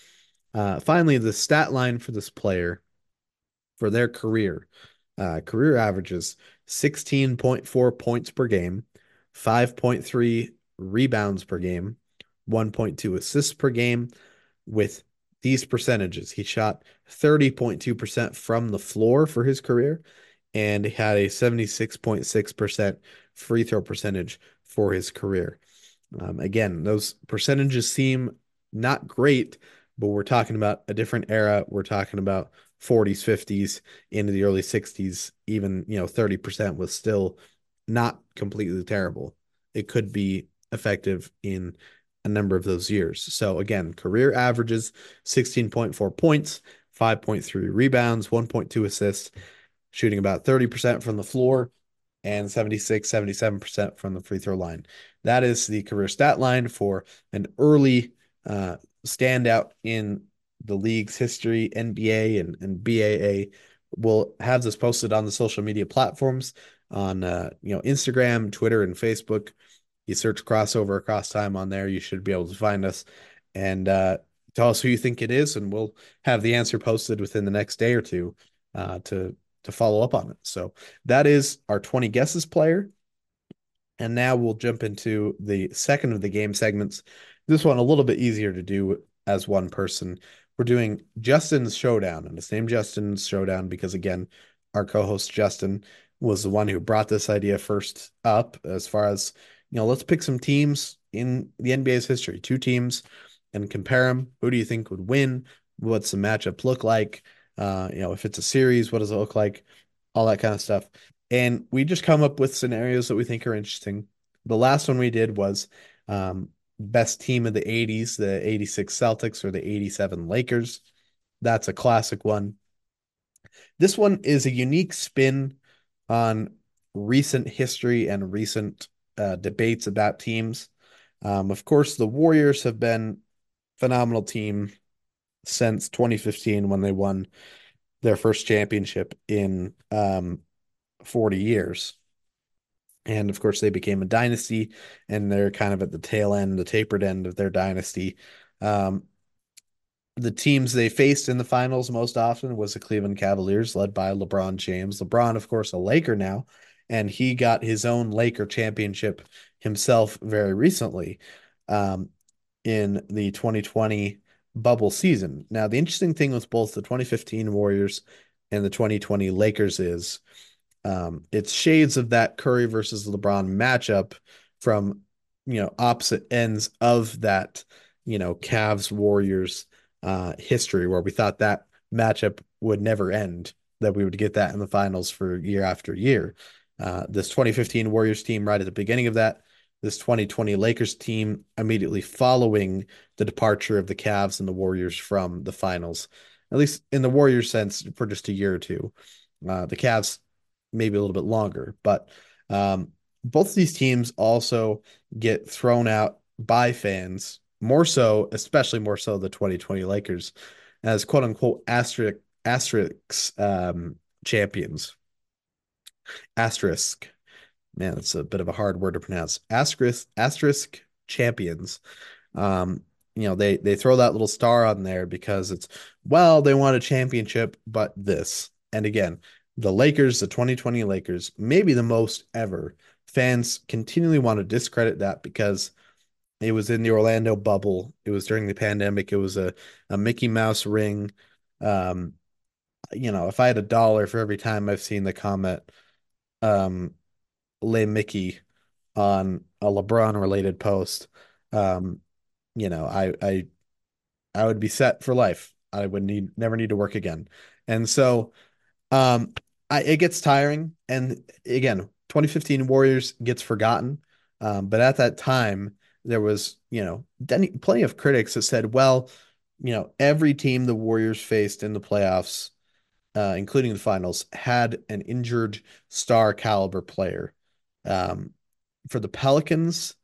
Uh, finally, the stat line for this player for their career. Uh, career averages 16.4 points per game, 5.3 rebounds per game, 1.2 assists per game. With these percentages, he shot 30.2% from the floor for his career and had a 76.6% free throw percentage for his career. Um, again, those percentages seem not great, but we're talking about a different era. We're talking about 40s, 50s into the early 60s, even, you know, 30% was still not completely terrible. It could be effective in a number of those years. So again, career averages 16.4 points, 5.3 rebounds, 1.2 assists, shooting about 30% from the floor and 76, 77% from the free throw line. That is the career stat line for an early uh, standout in the league's history, NBA and, and BAA. We'll have this posted on the social media platforms on uh, you know Instagram, Twitter, and Facebook. You search crossover across time on there, you should be able to find us and uh, tell us who you think it is, and we'll have the answer posted within the next day or two uh, to to follow up on it. So that is our 20 guesses player. And now we'll jump into the second of the game segments. This one a little bit easier to do as one person. We're doing Justin's showdown, and it's named Justin's showdown because again, our co-host Justin was the one who brought this idea first up as far as you know, let's pick some teams in the NBA's history, two teams and compare them. Who do you think would win? What's the matchup look like? Uh, you know, if it's a series, what does it look like? All that kind of stuff. And we just come up with scenarios that we think are interesting. The last one we did was um, best team of the 80s, the 86 Celtics or the 87 Lakers. That's a classic one. This one is a unique spin on recent history and recent uh, debates about teams. Um, of course, the Warriors have been phenomenal team since 2015 when they won their first championship in um, 40 years. And of course, they became a dynasty, and they're kind of at the tail end, the tapered end of their dynasty. Um, the teams they faced in the finals most often was the Cleveland Cavaliers, led by LeBron James. LeBron, of course, a Laker now, and he got his own Laker championship himself very recently um, in the 2020 bubble season. Now, the interesting thing with both the 2015 Warriors and the 2020 Lakers is um, it's shades of that Curry versus LeBron matchup from you know opposite ends of that you know Cavs Warriors uh, history where we thought that matchup would never end that we would get that in the finals for year after year. Uh, this 2015 Warriors team right at the beginning of that this 2020 Lakers team immediately following the departure of the Cavs and the Warriors from the finals, at least in the Warriors sense, for just a year or two. Uh, the Cavs maybe a little bit longer, but um, both of these teams also get thrown out by fans, more so, especially more so the 2020 Lakers, as quote unquote asterisk asterisk um, champions. Asterisk. Man, it's a bit of a hard word to pronounce. Asterisk asterisk champions. Um, you know, they they throw that little star on there because it's well, they want a championship, but this. And again, the Lakers, the 2020 Lakers, maybe the most ever. Fans continually want to discredit that because it was in the Orlando bubble. It was during the pandemic. It was a, a Mickey Mouse ring. Um, you know, if I had a dollar for every time I've seen the comment, um, LeMickey on a LeBron related post, um, you know, I, I, I would be set for life. I would need never need to work again. And so, um, I, it gets tiring. And again, 2015 Warriors gets forgotten. Um, but at that time, there was, you know, plenty of critics that said, well, you know, every team the Warriors faced in the playoffs, uh, including the finals, had an injured star caliber player. Um, for the Pelicans,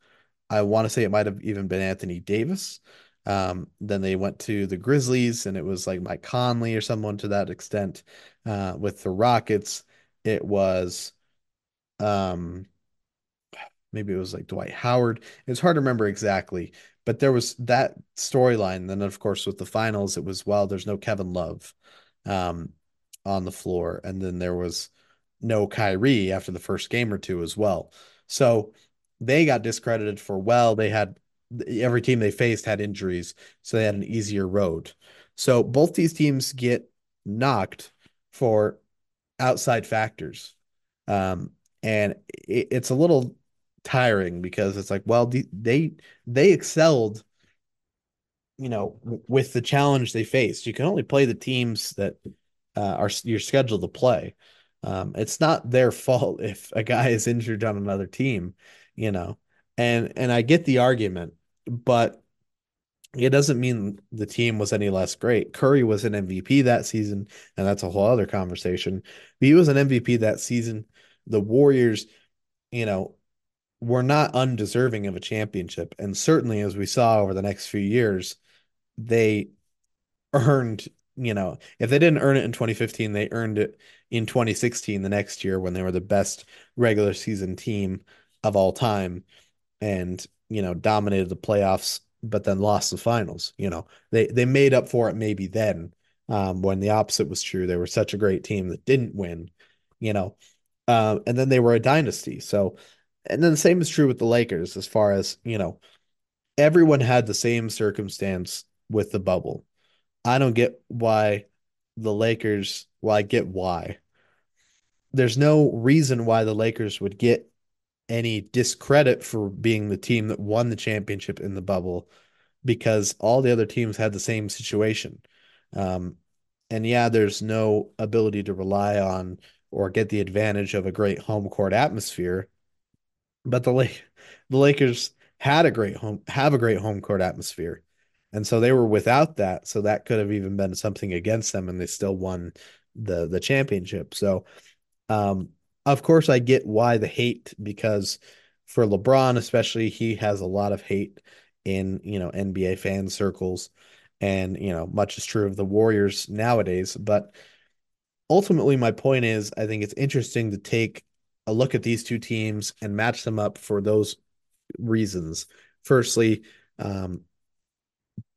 I want to say it might have even been Anthony Davis. Um, then they went to the Grizzlies, and it was like Mike Conley or someone to that extent. Uh, with the Rockets, it was um, maybe it was like Dwight Howard. It's hard to remember exactly, but there was that storyline. Then, of course, with the finals, it was well, there's no Kevin Love um, on the floor, and then there was no Kyrie after the first game or two as well. So they got discredited for well, they had every team they faced had injuries, so they had an easier road. So both these teams get knocked for outside factors. Um, and it, it's a little tiring because it's like, well, they they excelled, you know, with the challenge they faced. You can only play the teams that uh, are you're scheduled to play. Um, it's not their fault if a guy is injured on another team, you know. And and I get the argument, but it doesn't mean the team was any less great. Curry was an MVP that season, and that's a whole other conversation. But he was an MVP that season. The Warriors, you know, were not undeserving of a championship. And certainly, as we saw over the next few years, they earned, you know, if they didn't earn it in 2015, they earned it in 2016, the next year when they were the best regular season team of all time and, you know, dominated the playoffs, but then lost the finals. You know, they, they made up for it maybe then um, when the opposite was true. They were such a great team that didn't win, you know. Uh, and then they were a dynasty. So and then the same is true with the Lakers as far as, you know, everyone had the same circumstance with the bubble. I don't get why the Lakers, well, I get why. There's no reason why the Lakers would get any discredit for being the team that won the championship in the bubble because all the other teams had the same situation. Um, and yeah, there's no ability to rely on or get the advantage of a great home court atmosphere but the Lake the Lakers had a great home have a great home court atmosphere. And so they were without that. So that could have even been something against them and they still won the the championship. So um of course I get why the hate because for LeBron especially he has a lot of hate in, you know, NBA fan circles. And, you know, much is true of the Warriors nowadays, but ultimately my point is I think it's interesting to take a look at these two teams and match them up for those reasons. Firstly, um,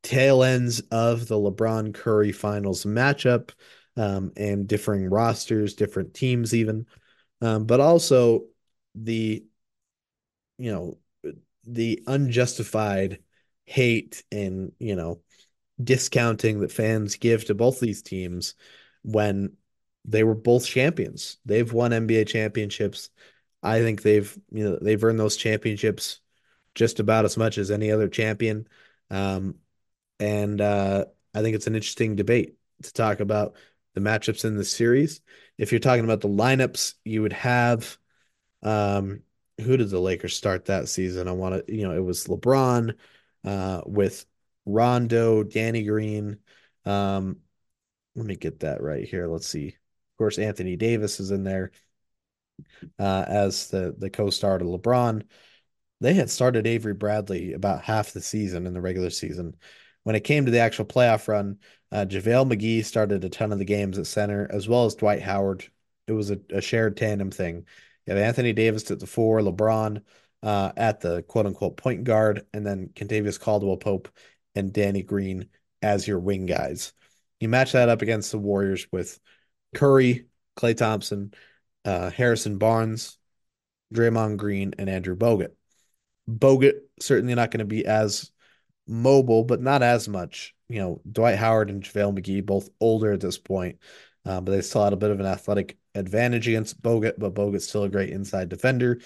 tail ends of the LeBron Curry finals matchup um, and differing rosters, different teams, even, um, but also the, you know, the unjustified hate and, you know, discounting that fans give to both these teams when they were both champions. They've won NBA championships. I think they've you know they've earned those championships just about as much as any other champion. Um, and uh, I think it's an interesting debate to talk about the matchups in the series. If you're talking about the lineups, you would have um, who did the Lakers start that season? I want to, you know, it was LeBron uh, with Rondo, Danny Green. Um, let me get that right here. Let's see. Of course, Anthony Davis is in there uh, as the the co-star to LeBron. They had started Avery Bradley about half the season in the regular season. When it came to the actual playoff run, uh, JaVale McGee started a ton of the games at center, as well as Dwight Howard. It was a, a shared tandem thing. You have Anthony Davis at the four, LeBron uh, at the quote unquote point guard, and then Kentavious Caldwell Pope and Danny Green as your wing guys. You match that up against the Warriors with Curry, Klay Thompson, uh, Harrison Barnes, Draymond Green, and Andrew Bogut. Bogut certainly not going to be as mobile, but not as much. You know, Dwight Howard and JaVale McGee, both older at this point, uh, but they still had a bit of an athletic advantage against Bogut, but Bogut's still a great inside defender,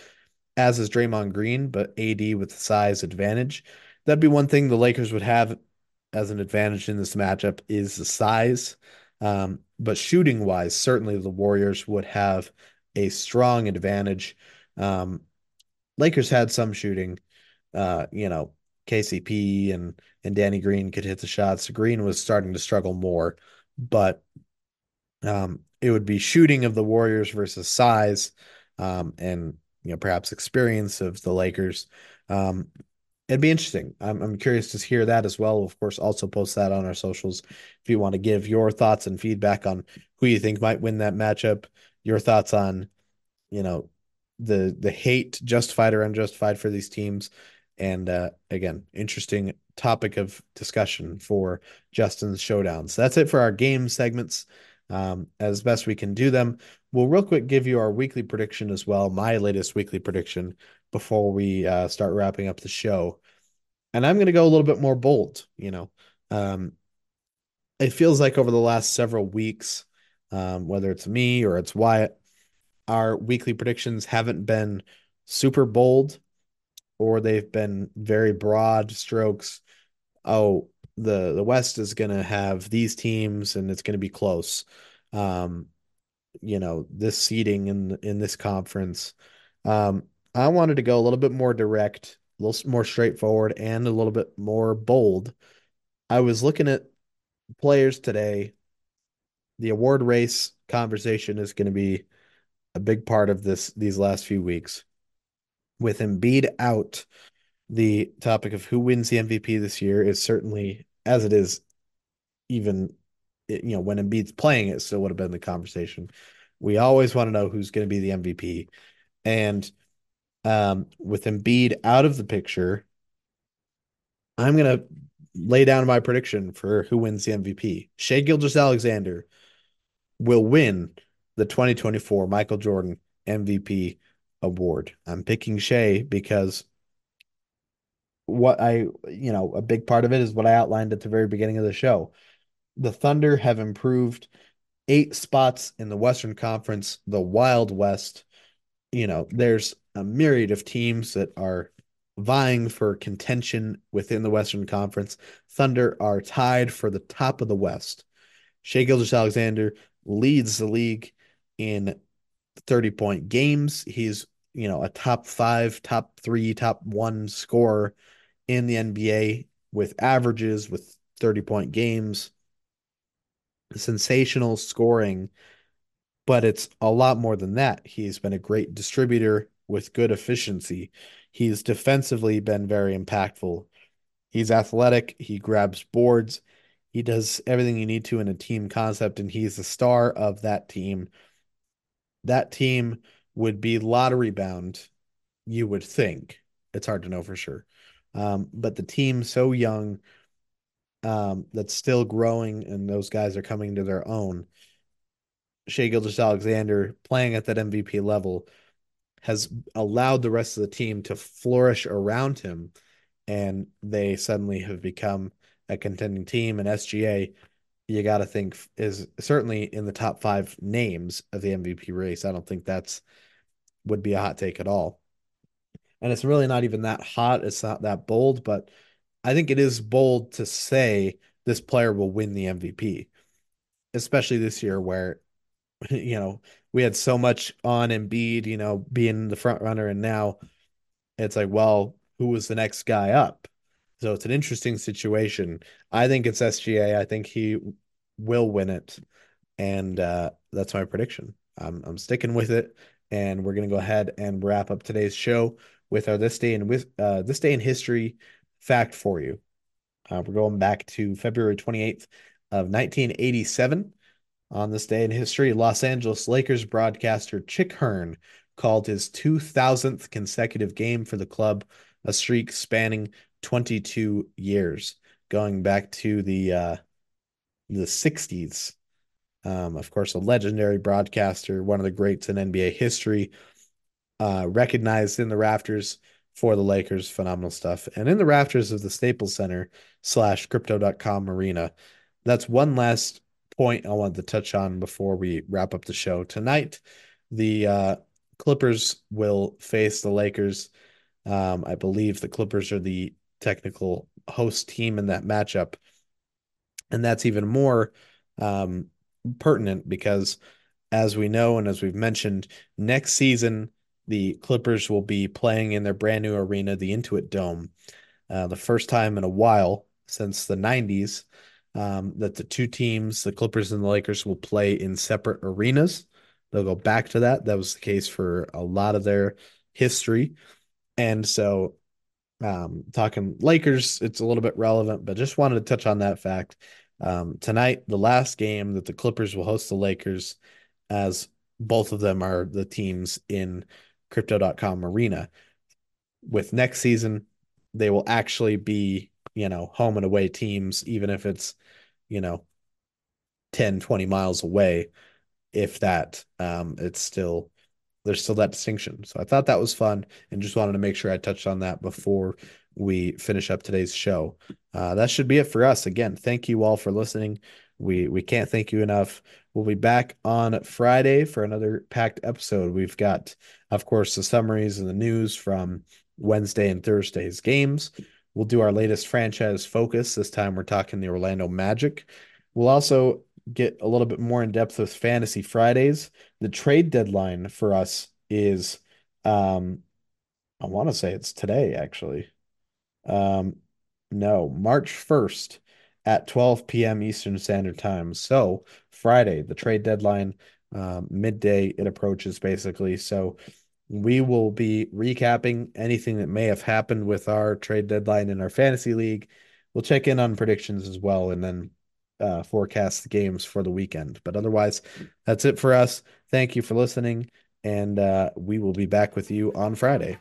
as is Draymond Green, but AD with the size advantage. That'd be one thing the Lakers would have as an advantage in this matchup is the size. Um, but shooting wise, certainly the Warriors would have a strong advantage. Um, Lakers had some shooting. Uh, you know, KCP and and Danny Green could hit the shots. Green was starting to struggle more, but um, it would be shooting of the Warriors versus size, um, and you know perhaps experience of the Lakers. Um, it'd be interesting. I'm I'm curious to hear that as well. Of course, also post that on our socials if you want to give your thoughts and feedback on who you think might win that matchup. Your thoughts on, you know, the the hate justified or unjustified for these teams. And uh, again, interesting topic of discussion for Justin's showdowns. That's it for our game segments. Um, as best we can do them. We'll real quick give you our weekly prediction as well, my latest weekly prediction before we uh, start wrapping up the show. And I'm going to go a little bit more bold. You know, um, it feels like over the last several weeks, um, whether it's me or it's Wyatt, our weekly predictions haven't been super bold or they've been very broad strokes. Oh, the the West is going to have these teams and it's going to be close. Um, you know, this seeding in in this conference. Um, I wanted to go a little bit more direct, a little more straightforward, and a little bit more bold. I was looking at players today. The award race conversation is going to be a big part of this these last few weeks. With Embiid out, the topic of who wins the MVP this year is certainly as it is even you know when Embiid's playing it still would have been the conversation. We always want to know who's going to be the MVP. And um, with Embiid out of the picture, I'm going to lay down my prediction for who wins the MVP. Shai Gilgeous-Alexander will win the 2024 Michael Jordan MVP award. I'm picking Shai because what I, you know, a big part of it is what I outlined at the very beginning of the show. The Thunder have improved eight spots in the Western Conference, the Wild West. You know, there's a myriad of teams that are vying for contention within the Western Conference. Thunder are tied for the top of the West. Shai Gilgeous-Alexander leads the league in 30 point games. He's, you know, a top five, top three, top one scorer in the NBA with averages, with 30 point games, sensational scoring. But it's a lot more than that. He's been a great distributor with good efficiency. He's defensively been very impactful. He's athletic. He grabs boards. He does everything you need to in a team concept, and he's the star of that team that team would be lottery bound, you would think. It's hard to know for sure. Um, but the team so young um, that's still growing and those guys are coming to their own. Shai Gilgeous-Alexander playing at that MVP level has allowed the rest of the team to flourish around him, and they suddenly have become a contending team. And SGA you got to think is certainly in the top five names of the MVP race. I don't think that's would be a hot take at all. And it's really not even that hot. It's not that bold, but I think it is bold to say this player will win the MVP, especially this year where you know, we had so much on Embiid, you know, being the front runner, and now it's like, well, who was the next guy up? So it's an interesting situation. I think it's SGA. I think he will win it, and uh, that's my prediction. I'm I'm sticking with it, and we're gonna go ahead and wrap up today's show with our this day in with uh, this day in history fact for you. Uh, we're going back to February 28th of 1987. On this day in history, Los Angeles Lakers broadcaster Chick Hearn called his 2000th consecutive game for the club, a streak spanning 22 years, going back to the uh, the 60s. Um, of course, a legendary broadcaster, one of the greats in NBA history, uh, recognized in the rafters for the Lakers. Phenomenal stuff. And in the rafters of the Staples Center slash crypto.com arena. That's one last point I wanted to touch on before we wrap up the show. Tonight, the uh, Clippers will face the Lakers. Um, I believe the Clippers are the technical host team in that matchup. And that's even more um, pertinent because, as we know and as we've mentioned, next season, the Clippers will be playing in their brand new arena, the Intuit Dome, uh, the first time in a while since the 90s um, that the two teams, the Clippers and the Lakers, will play in separate arenas. They'll go back to that. That was the case for a lot of their history. And so, um, talking Lakers, it's a little bit relevant, but just wanted to touch on that fact. Um, tonight, the last game that the Clippers will host the Lakers, as both of them are the teams in crypto.com arena. With next season, they will actually be, you know, home and away teams, even if it's, you know, 10, 20 miles away. If that, um, it's still there's still that distinction. So I thought that was fun and just wanted to make sure I touched on that before we finish up today's show. Uh, that should be it for us. Again, thank you all for listening. We we can't thank you enough. We'll be back on Friday for another packed episode. We've got, of course, the summaries and the news from Wednesday and Thursday's games. We'll do our latest franchise focus. This time we're talking the Orlando Magic. We'll also get a little bit more in depth with Fantasy Fridays. The trade deadline for us is, um, I want to say it's today actually. Um, no, March 1st at 12 p.m. Eastern Standard Time. So Friday, the trade deadline, um, midday, it approaches basically. So we will be recapping anything that may have happened with our trade deadline in our fantasy league. We'll check in on predictions as well and then uh, forecast games for the weekend. But otherwise, that's it for us. Thank you for listening, and uh, we will be back with you on Friday.